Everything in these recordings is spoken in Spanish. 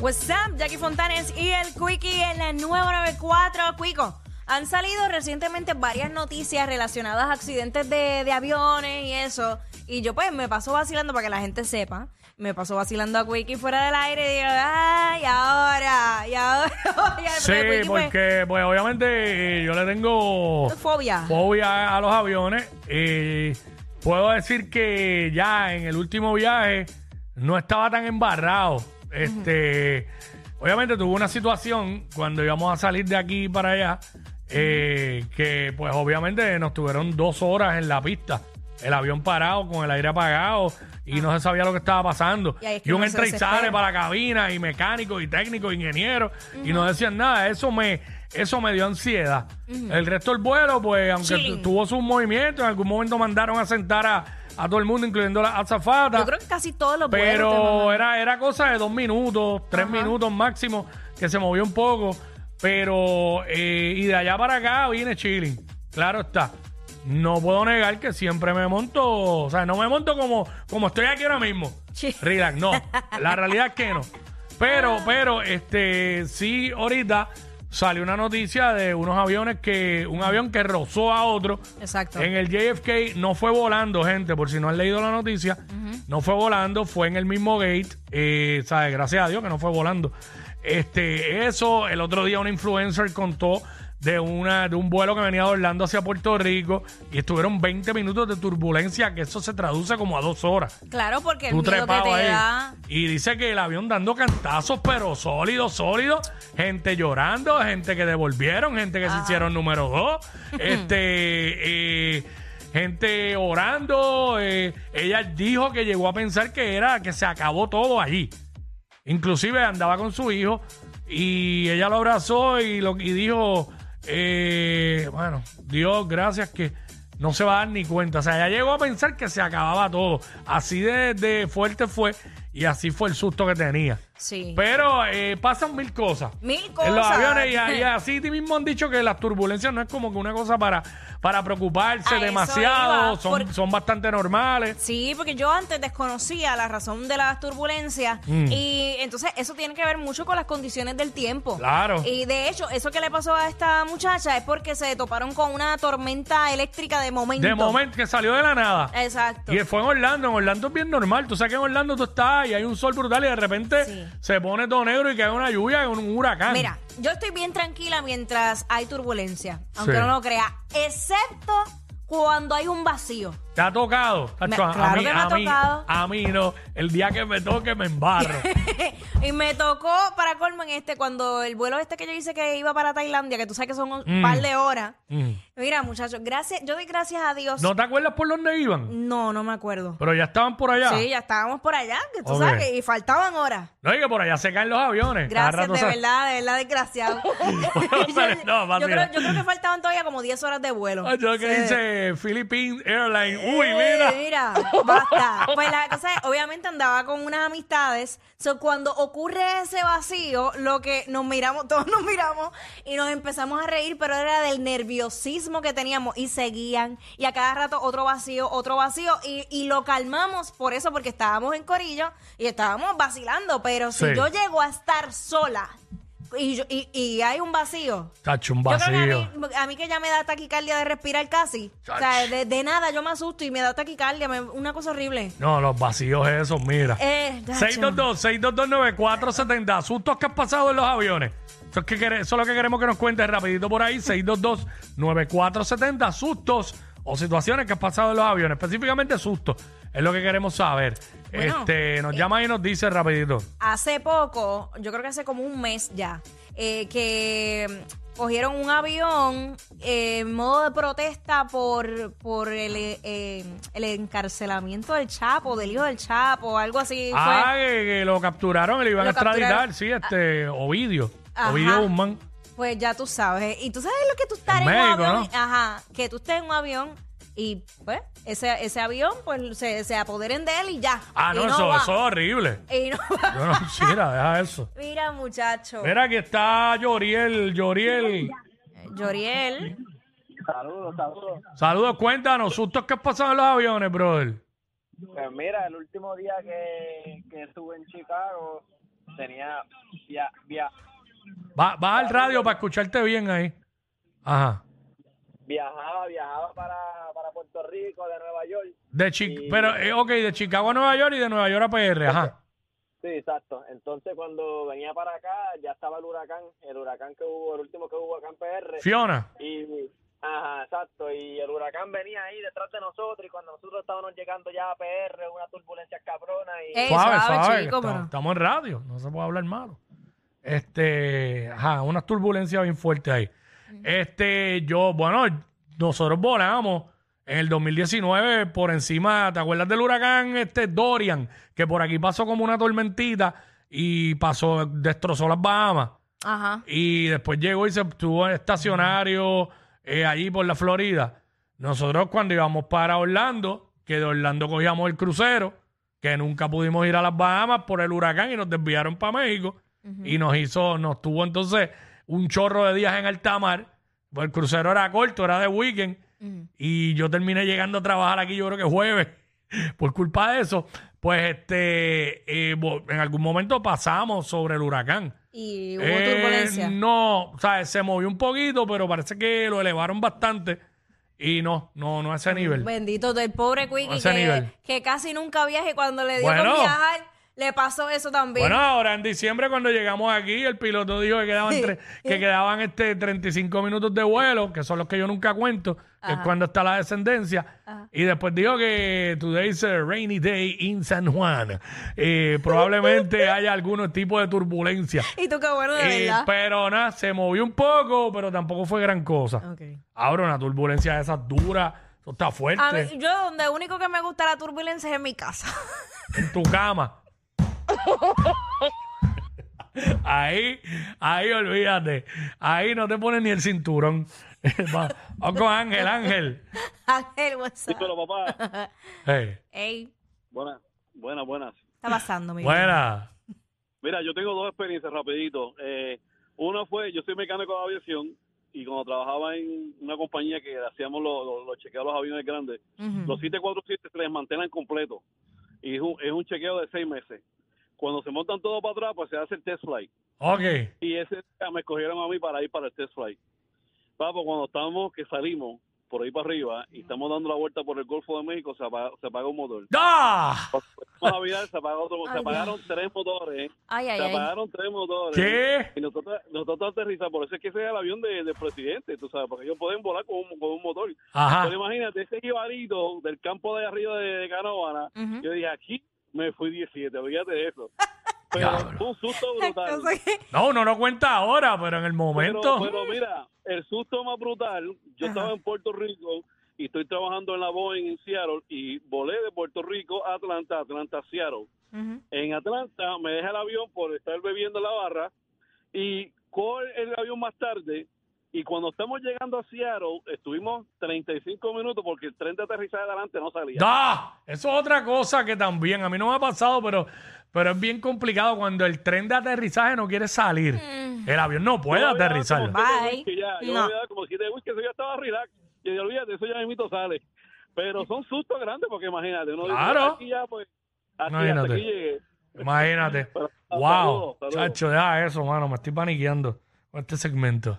What's up, Jackie Fontanes y el Quickie en la 994. Quico, han salido recientemente varias noticias relacionadas a accidentes de, de aviones y eso. Y yo pues me paso vacilando para que la gente sepa. Me paso vacilando a Quickie fuera del aire y digo, ay, ahora, y ahora. Y Sí, Quickie, pues, porque pues obviamente eh, yo le tengo Fobia. fobia a los aviones. Y puedo decir que ya en el último viaje no estaba tan embarrado. Este, obviamente tuve una situación cuando íbamos a salir de aquí para allá, eh, que pues obviamente nos tuvieron dos horas en la pista. El avión parado, con el aire apagado, y no se sabía lo que estaba pasando. Y ahí es que Y un uno se desespera. para la cabina, y mecánico, y técnico, ingenieros, y no decían nada. Eso me, eso me dio ansiedad. El resto del vuelo, pues, aunque Chilling. tu- tuvo sus movimientos, en algún momento mandaron a sentar a, a todo el mundo, incluyendo la azafata. Yo creo que casi todos los vuelos te Pero mandan. era, era cosa de dos minutos, tres Ajá. minutos máximo, que se movió un poco. Pero, eh, y de allá para acá viene chilling. Claro está. No puedo negar que siempre me monto, o sea, no me monto como, como estoy aquí ahora mismo. Sí. Relax, no. La realidad es que no. Pero, pero, este, sí, ahorita salió una noticia de unos aviones que, un avión que rozó a otro. Exacto. En el JFK no fue volando, gente, por si no han leído la noticia. No fue volando, fue en el mismo gate. Eh, ¿sabes? Gracias a Dios que no fue volando. Este, eso, el otro día una influencer contó de una de un vuelo que venía de Orlando hacia Puerto Rico y estuvieron 20 minutos de turbulencia, que eso se traduce como a dos horas. Claro, porque el Tú miedo que trepado te ahí. da. Y dice que el avión dando cantazos, pero sólidos, sólidos. Gente llorando, gente que devolvieron, gente que se hicieron número dos. este. eh, gente orando. eh, ella dijo que llegó a pensar que era que se acabó todo allí. Inclusive andaba con su hijo y ella lo abrazó y, lo, y dijo, eh, bueno, Dios, gracias que no se va a dar ni cuenta. O sea, ella llegó a pensar que se acababa todo. Así de, de fuerte fue y así fue el susto que tenía. Sí. Pero eh, pasan mil cosas. Mil En los cosas. aviones y, y así mismo han dicho que las turbulencias no es como que una cosa para, para preocuparse A demasiado, iba, son, son bastante normales. Sí, porque yo antes desconocía la razón de las turbulencias Mm. y entonces eso tiene que ver mucho con las condiciones del tiempo. Claro. Y de hecho, eso que le pasó a esta muchacha es porque se toparon con una tormenta eléctrica de momento. De momento que salió de la nada. Exacto. Y fue en Orlando. En Orlando es bien normal. Tú sabes que en Orlando tú estás y hay un sol brutal y de repente Sí. Se pone todo negro y cae una lluvia y un huracán. Mira, yo estoy bien tranquila mientras hay turbulencia, aunque Sí. no lo crea, excepto cuando hay un vacío. ¿Te ha tocado? Me- Tacho, a, claro mí, que me ha a, mí, tocado. a mí no. El día que me toque me embarro. y me tocó para colmo en este, cuando el vuelo este que yo hice que iba para Tailandia, que tú sabes que son un Mm. par de horas. Mm. Mira, muchachos, gracias, yo doy gracias a Dios. ¿No te acuerdas por dónde iban? No, no me acuerdo. Pero ya estaban por allá. Sí, ya estábamos por allá, que tú Ok. sabes, que- y faltaban horas. No, y que por allá se caen los aviones. Cada Gracias, rato de se- verdad, de verdad, desgraciado. yo, No, yo vacila. creo, yo creo que faltaban todavía como 10 horas de vuelo. Ay, yo que Sí. Philippine Airlines. Uy, Eh, mira. mira, basta. Pues la cosa es, obviamente andaba con unas amistades. So, cuando ocurre ese vacío, lo que nos miramos, todos nos miramos y nos empezamos a reír, pero era del nerviosismo que teníamos y seguían. Y a cada rato otro vacío, otro vacío. Y, y lo calmamos por eso, porque estábamos en corillo y estábamos vacilando. Pero si Sí. yo llego a estar sola y, yo- y, y hay un vacío, Tacho, un yo creo que a vacío. mí, a mí que ya me da taquicardia de respirar casi. O sea, de, de nada yo me asusto y me da taquicardia, me- una cosa horrible. No, los vacíos esos, mira. Eh, tacho. 622-622-9470. Asuntos que has pasado en los aviones. Eso es, que quere- eso es lo que queremos que nos cuentes rapidito por ahí. 622-9470. Sustos o situaciones que has pasado en los aviones. Específicamente sustos. Es lo que queremos saber. Bueno, este, nos llama y nos dice rapidito. Hace poco, yo creo que hace como un mes ya, eh, que cogieron un avión eh, en modo de protesta por, por el, eh, el encarcelamiento del Chapo, del hijo del Chapo, algo así. fue. Ah, que, que lo capturaron y lo iban Lo a extraditar, sí, este, Ovidio. Ajá. Ovidio Guzmán. Pues ya tú sabes. Y tú sabes lo que tú estás En en, México, un avión. ¿no? Ajá. Que tú estés en un avión y pues ese, ese avión pues se, se apoderen de él y ya. Ah, no, eso, va. eso es horrible. Y no va. Yo no quisiera, deja eso. Mira, muchacho. Mira, aquí está Yoriel, Yoriel. Yoriel. Saludos, saludos. Saludos, cuéntanos, sustos que pasan en los aviones, brother. Pues mira, el último día que, que estuve en Chicago tenía via, via- Va, baja el radio para escucharte bien ahí. Ajá. viajaba, viajaba para, Rico, de Nueva York. De Chi- Y- pero, eh, ok, de Chicago a Nueva York y de Nueva York a PR, ajá. Sí, exacto. Entonces cuando venía para acá ya estaba el huracán, el huracán que hubo, el último que hubo acá en PR. Fiona. Y, ajá, exacto. Y el huracán venía ahí detrás de nosotros y cuando nosotros estábamos llegando ya a PR, una turbulencia cabrona y... Eh, Suave, suave, suave. chico, que pero- estamos, estamos en radio, no se puede hablar malo. Este, ajá, unas turbulencias bien fuertes ahí. Este, yo, bueno, nosotros volamos en el 2019 por encima, ¿te acuerdas del huracán este Dorian? Que por aquí pasó como una tormentita y pasó, destrozó las Bahamas. Ajá. Y después llegó y se estuvo estacionario eh, allí por la Florida. Nosotros cuando íbamos para Orlando, que de Orlando cogíamos el crucero, que nunca pudimos ir a las Bahamas por el huracán y nos desviaron para México. Y nos hizo, nos tuvo entonces un chorro de días en alta mar. Pues el crucero era corto, era de weekend. Y yo terminé llegando a trabajar aquí, yo creo que jueves, por culpa de eso. Pues este, eh, en algún momento pasamos sobre el huracán. Y hubo Eh, turbulencia. No, o sea, se movió un poquito, pero parece que lo elevaron bastante. Y no, no, no a ese nivel. Bendito del pobre Quickie ese que, que casi nunca viaja y cuando le dio Bueno. viajar, le pasó eso también. Bueno, ahora en diciembre cuando llegamos aquí, el piloto dijo que quedaban, tre- que quedaban este 35 minutos de vuelo, que son los que yo nunca cuento, que es cuando está la descendencia. Y después dijo que today is a rainy day in San Juan. Eh, probablemente haya algún tipo de turbulencia. y tú qué bueno de Eh, verdad. pero nada, se movió un poco, pero tampoco fue gran cosa. Ok. Ahora una turbulencia de esas duras, eso está fuerte. A mí, yo donde único que me gusta la turbulencia es en mi casa. en tu cama. ahí, ahí olvídate. Ahí no te pones ni el cinturón. Vamos con Ángel, Ángel. Ángel, what's up? Dímelo, papá. Hey, Ey, Buenas, buenas, buenas. ¿qué está pasando, mi vida? buena. Mira, yo tengo dos experiencias rapidito. Eh, una fue, yo soy mecánico de aviación y cuando trabajaba en una compañía que hacíamos los, chequeos de los aviones grandes, Ujú. los 747 se les mantienen completos y es un, es un chequeo de seis meses. Cuando se montan todos para atrás, pues se hace el test flight. Ok. Y ese día me escogieron a mí para ir para el test flight. Papo, cuando estamos, que salimos por ahí para arriba y estamos dando la vuelta por el Golfo de México, se apaga, se apaga un motor. ¡Ah! Vamos a virar, se, apaga otro, Ay, se apagaron tres motores. Ay, ay, Se ay. apagaron tres motores. ¿Qué? Y nosotros, nosotros aterrizamos. Por eso es que ese es el avión de- del presidente, tú sabes, porque ellos pueden volar con un, con un motor. Ajá. Pero imagínate, ese jibarito del campo de arriba de, de yo dije, aquí me fui 17, olvídate de eso. Pero Diablo. fue un susto brutal. No, no cuenta ahora, pero en el momento. pero mira, el susto más brutal, yo Ajá. estaba en Puerto Rico y estoy trabajando en la Boeing en Seattle y volé de Puerto Rico a Atlanta, Atlanta a Seattle. En Atlanta me deja el avión por estar bebiendo en la barra y cojo el avión más tarde y cuando estamos llegando a Seattle estuvimos 35 minutos porque el tren de aterrizaje de adelante no salía. ¡Ah! Eso es otra cosa que también a mí no me ha pasado, pero, pero es bien complicado cuando el tren de aterrizaje no quiere salir. El avión no puede Yo aterrizar. Bye. ya, Yo No. me como siete whisky, eso ya estaba relax. Y yo, olvídate, eso ya mismo sale. Pero son sustos grandes porque imagínate, uno dice, Claro. aquí ya pues, aquí, Imagínate. hasta aquí llegué. Imagínate. Pero, wow. Chacho, deja eso, mano. Me estoy paniqueando con este segmento.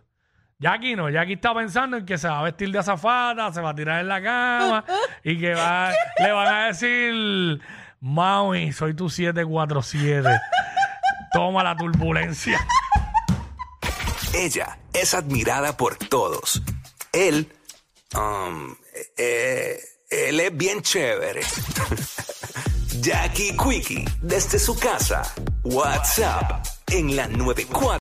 Jackie no. Jackie está pensando en que se va a vestir de azafata, se va a tirar en la cama y que va, le van a decir, Maui, soy tu 747. Toma la turbulencia. Ella es admirada por todos. Él, um, eh, él es bien chévere. Jackie Quickie, desde su casa. WhatsApp en la 94.